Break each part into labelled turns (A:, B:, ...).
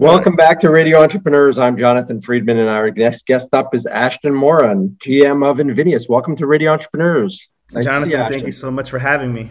A: Welcome back to Radio Entrepreneurs. I'm Jonathan Friedman, and our guest guest up is Ashton Moran, GM of Invenias. Welcome to Radio Entrepreneurs.
B: Nice Jonathan, you, thank you so much for having me.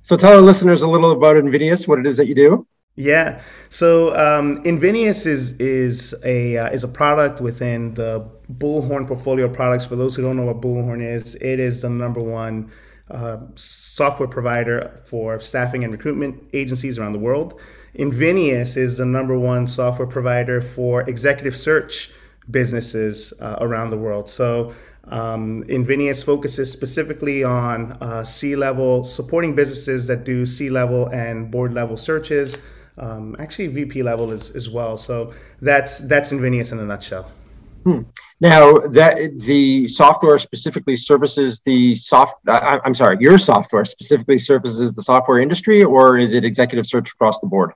A: So, tell our listeners a little about Invenias, what it is that you do.
B: Yeah, so um, Invenias is is a uh, is a product within the Bullhorn portfolio of products. For those who don't know what Bullhorn is, it is the number one uh, software provider for staffing and recruitment agencies around the world. Invenias is the number one software provider for executive search businesses uh, around the world. So um, Invenias focuses specifically on uh, C-level, supporting businesses that do C-level and board level searches. Um, actually, VP level as, as well. So that's that's Invenias in a nutshell.
A: Hmm. Now that the software specifically services the soft, I, I'm sorry, your software specifically services the software industry, or is it executive search across the board?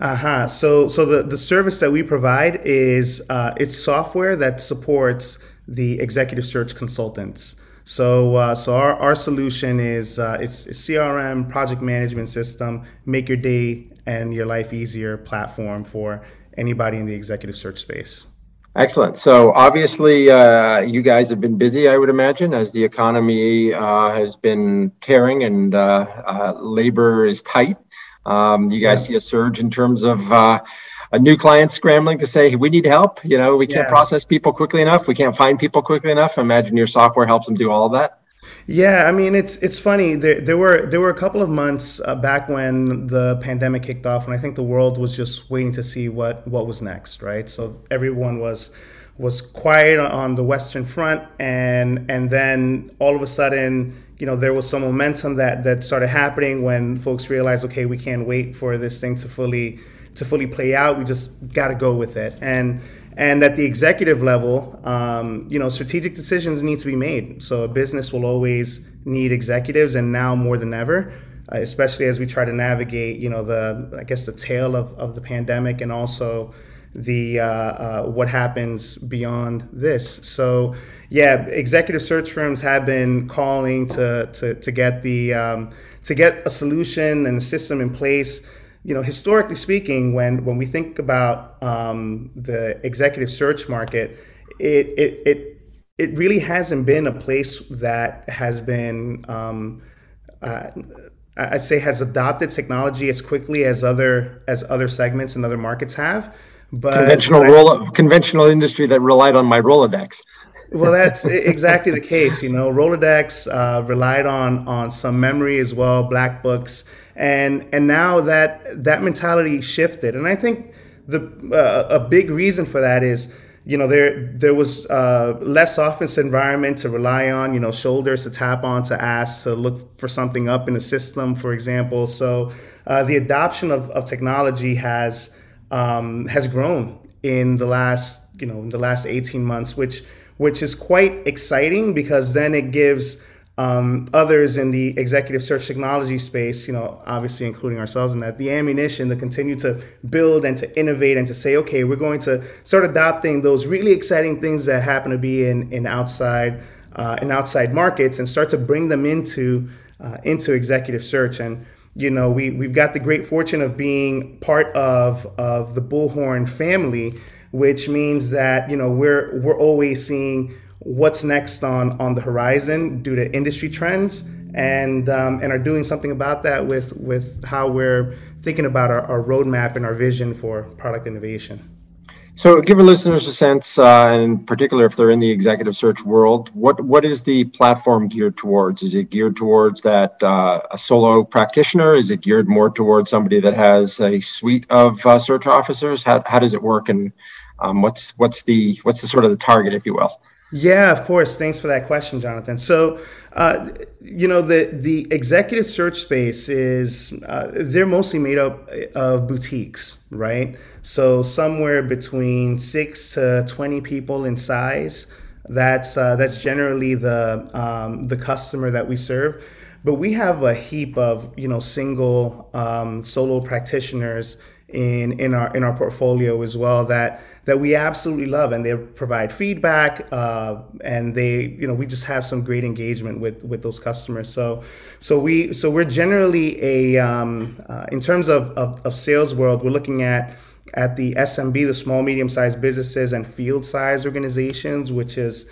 B: Uh-huh. So so the, the service that we provide is uh, it's software that supports the executive search consultants. So uh, so our, our solution is uh, it's, it's CRM project management system, make your day and your life easier platform for anybody in the executive search space.
A: Excellent. So obviously, uh, you guys have been busy, I would imagine, as the economy uh, has been tearing and uh, uh labor is tight. Um, you guys yeah. see a surge in terms of uh, a new client scrambling to say, we need help. You know, we can't yeah. process people quickly enough. We can't find people quickly enough. Imagine your software helps them do all of that.
B: Yeah, I mean it's it's funny. There, there were there were a couple of months uh, back when the pandemic kicked off, and I think the world was just waiting to see what what was next, right? So everyone was was quiet on the Western Front, and and then all of a sudden, you know, there was some momentum that that started happening when folks realized, okay, we can't wait for this thing to fully to fully play out. We just got to go with it, and and at the executive level, um, you know, strategic decisions need to be made. So a business will always need executives, and now more than ever. Uh, especially as we try to navigate, you know, the I guess the tail of, of the pandemic and also the uh, uh, what happens beyond this. So yeah, executive search firms have been calling to to, to get the um, to get a solution and a system in place. You know, historically speaking, when when we think about um, the executive search market, it it it it really hasn't been a place that has been um, uh, I'd say has adopted technology as quickly as other as other segments and other markets have.
A: But conventional roll conventional industry that relied on my Rolodex.
B: well, that's exactly the case. You know, Rolodex uh, relied on on some memory as well, black books, and and now that that mentality shifted, and I think the uh, a big reason for that is you know there there was uh, less office environment to rely on you know shoulders to tap on to ask to look for something up in the system for example. So uh, the adoption of, of technology has um, has grown in the last you know in the last 18 months which which is quite exciting because then it gives um, others in the executive search technology space, you know, obviously including ourselves in that, the ammunition to continue to build and to innovate and to say, okay, we're going to start adopting those really exciting things that happen to be in in outside uh, in outside markets and start to bring them into uh, into executive search. And you know, we, we've got the great fortune of being part of, of the Bullhorn family, which means that, you know, we're, we're always seeing what's next on, on the horizon due to industry trends and, um, and are doing something about that with, with how we're thinking about our, our roadmap and our vision for product innovation.
A: So, give our listeners a sense, uh, in particular, if they're in the executive search world, what what is the platform geared towards? Is it geared towards that uh, a solo practitioner? Is it geared more towards somebody that has a suite of uh, search officers? How how does it work, and um, what's what's the what's the sort of the target, if you will?
B: Yeah, of course. Thanks for that question, Jonathan. So, uh, you know, the the executive search space is uh, they're mostly made up of boutiques, right? So somewhere between six to twenty people in size. That's uh, that's generally the um, the customer that we serve. But we have a heap of you know single um, solo practitioners in in our in our portfolio as well that that we absolutely love and they provide feedback uh, and they you know we just have some great engagement with with those customers so so we so we're generally a um, uh, in terms of, of, of sales world we're looking at at the SMB, the small medium sized businesses and field size organizations, which is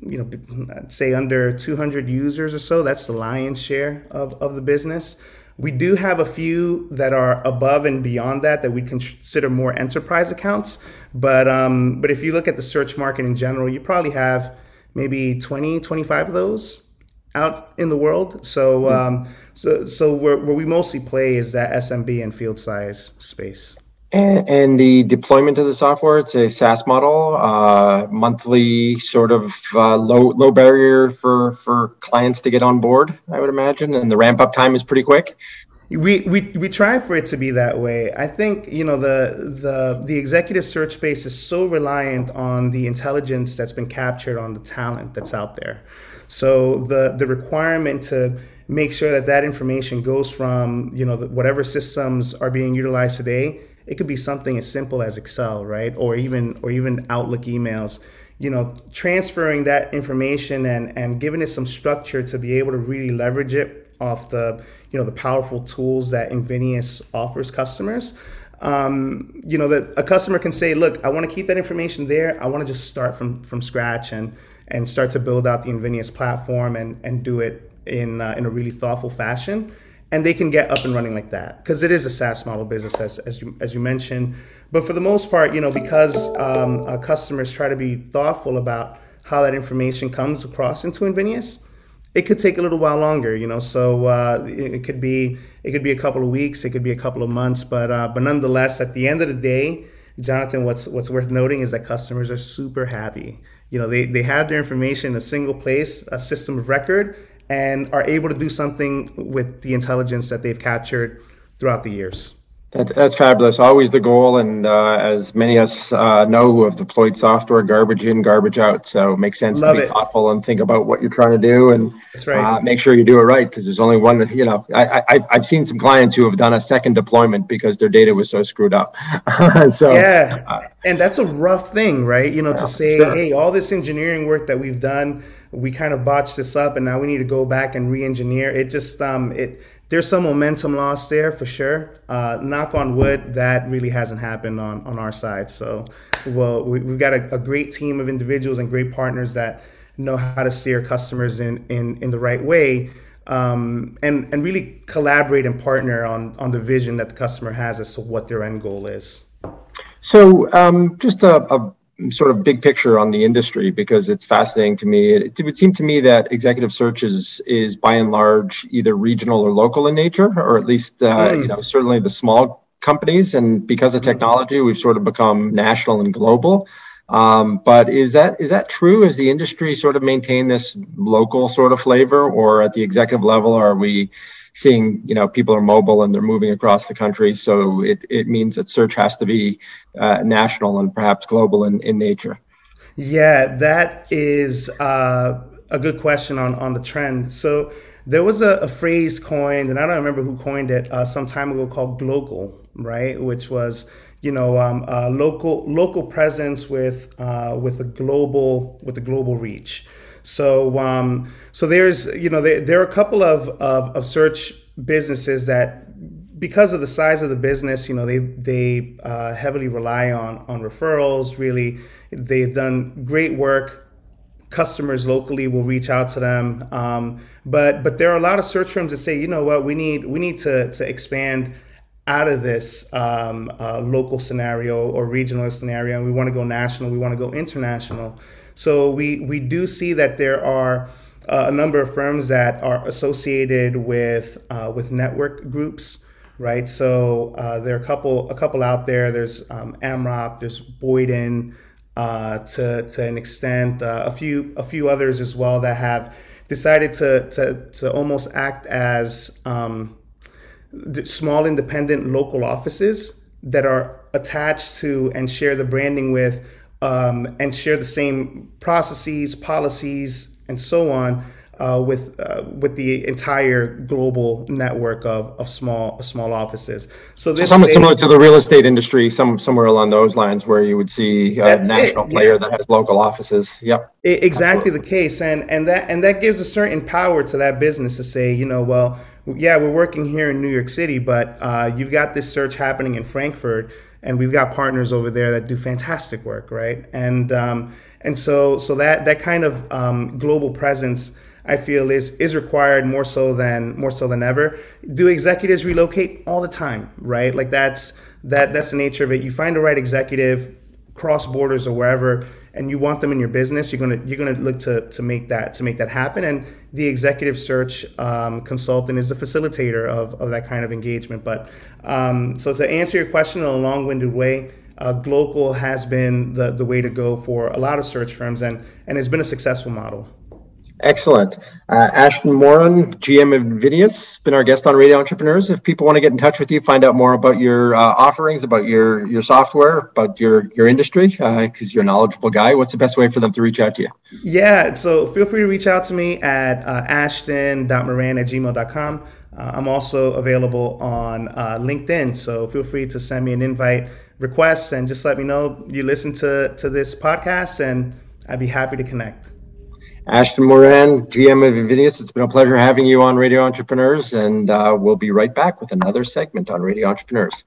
B: you know, I'd say under 200 users or so. That's the lion's share of, of the business. We do have a few that are above and beyond that that we consider more enterprise accounts. But um, but if you look at the search market in general, you probably have maybe 20, 25 of those out in the world. So hmm. um, so so where, where we mostly play is that SMB and field size space.
A: And, and, the deployment of the software, it's a SaaS model, uh, monthly sort of uh, low low barrier for for clients to get on board. I would imagine, and the ramp up time is pretty quick.
B: We, we we try for it to be that way. I think you know the the the executive search space is so reliant on the intelligence that's been captured on the talent that's out there. So the the requirement to make sure that that information goes from you know the, whatever systems are being utilized today it could be something as simple as Excel, right? Or even or even Outlook emails. You know, transferring that information and and giving it some structure to be able to really leverage it off the you know the powerful tools that Invenias offers customers. Um, you know that a customer can say, look, I want to keep that information there. I want to just start from from scratch and and start to build out the Invenias platform and and do it in uh, in a really thoughtful fashion and they can get up and running like that because it is a SaaS model business, as, as you as you mentioned. But for the most part, you know, because um, uh, customers try to be thoughtful about how that information comes across into Invenias, it could take a little while longer, you know. So uh, it, could be it could be a couple of weeks, it could be a couple of months, but uh, but nonetheless, at the end of the day, Jonathan, what's what's worth noting is that customers are super happy. You know, they they have their information in a single place, a system of record, and are able to do something with the intelligence that they've captured throughout the years.
A: That, that's fabulous. Always the goal, and uh, as many of us uh, know who have deployed software, garbage in, garbage out. So it makes sense Love to be it. thoughtful and think about what you're trying to do, and right. uh, make sure you do it right. Because there's only one. You know, I, I I've seen some clients who have done a second deployment because their data was so screwed up.
B: so yeah, uh, and that's a rough thing, right? You know, yeah, to say, sure. hey, all this engineering work that we've done, we kind of botched this up, and now we need to go back and re-engineer. It just um it there's some momentum loss there for sure. Uh, knock on wood, that really hasn't happened on, on our side. So, well, we, have got a, a, great team of individuals and great partners that know how to steer customers in, in, in the right way um, and, and really collaborate and partner on, on the vision that the customer has as to what their end goal is.
A: So, um, just a, a sort of big picture on the industry because it's fascinating to me. It, it, would seem to me that executive search is, is by and large either regional or local in nature, or at least uh, mm. you know certainly the small companies. And because of hmm. technology, we've sort of become national and global. Um, but is that is that true? Is the industry sort of maintain this local sort of flavor, or at the executive level, are we seeing you know people are mobile and they're moving across the country. So it, it means that search has to be uh, national and perhaps glocal in, in nature.
B: Yeah that is uh, a good question on, on the trend. So there was a, a, phrase coined and i don't remember who coined it uh, some time ago called global right? Which was you know um, local local presence with uh, with a global with a global reach so um, so there's you know there, there are a couple of, of, of search businesses that because of the size of the business, you know, they they uh, heavily rely on on referrals. Really, they've done great work. Customers locally will reach out to them, um, but but there are a lot of search firms that say, you know what, we need we need to to expand out of this um, uh, local scenario or regional scenario, and we want to go national. We want to go international. So we we do see that there are uh, a number of firms that are associated with uh, with network groups, right? So uh, there are a couple a couple out there. There's um, Amrop, there's Boyden, uh, to to an extent, uh, a few a few others as well that have decided to to to almost act as um, small independent local offices that are attached to and share the branding with um, and share the same processes, policies, and so on uh, with uh, with the entire global network of, of small small offices.
A: So this so similar to the real estate industry, some somewhere along those lines, where you would see a national it. player yeah. that has local offices. Yep,
B: exactly Absolutely. the case, and and that and that gives a certain power to that business to say, you know, well, yeah, we're working here in New York City, but uh, you've got this search happening in Frankfurt and we've got partners over there that do fantastic work, right? And um, and so so that that kind of um, global presence. I feel is is required more so than more so than ever. Do executives relocate all the time, right? Like that's that that's the nature of it. You find the right executive, cross borders or wherever, and you want them in your business, you're gonna you're gonna look to to make that to make that happen. And the executive search um, consultant is the facilitator of, of that kind of engagement. But um, so to answer your question in a long-winded way, uh, Glocal has been the, the way to go for a lot of search firms and, and it's been a successful model.
A: Excellent. Uh, Ashton Moran, GM of Invenias, been our guest on Radio Entrepreneurs. If people want to get in touch with you, find out more about your uh, offerings, about your your software, about your your industry, because uh, you're a knowledgeable guy, what's the best way for them to reach out to you?
B: Yeah, so feel free to reach out to me at uh, ashton.moran at gmail.com. Uh, I'm also available on uh, LinkedIn, so feel free to send me an invite request and just let me know you listen to, to this podcast, and I'd be happy to connect.
A: Ashton Moran, GM of Invenias, it's been a pleasure having you on Radio Entrepreneurs, and uh, we'll be right back with another segment on Radio Entrepreneurs.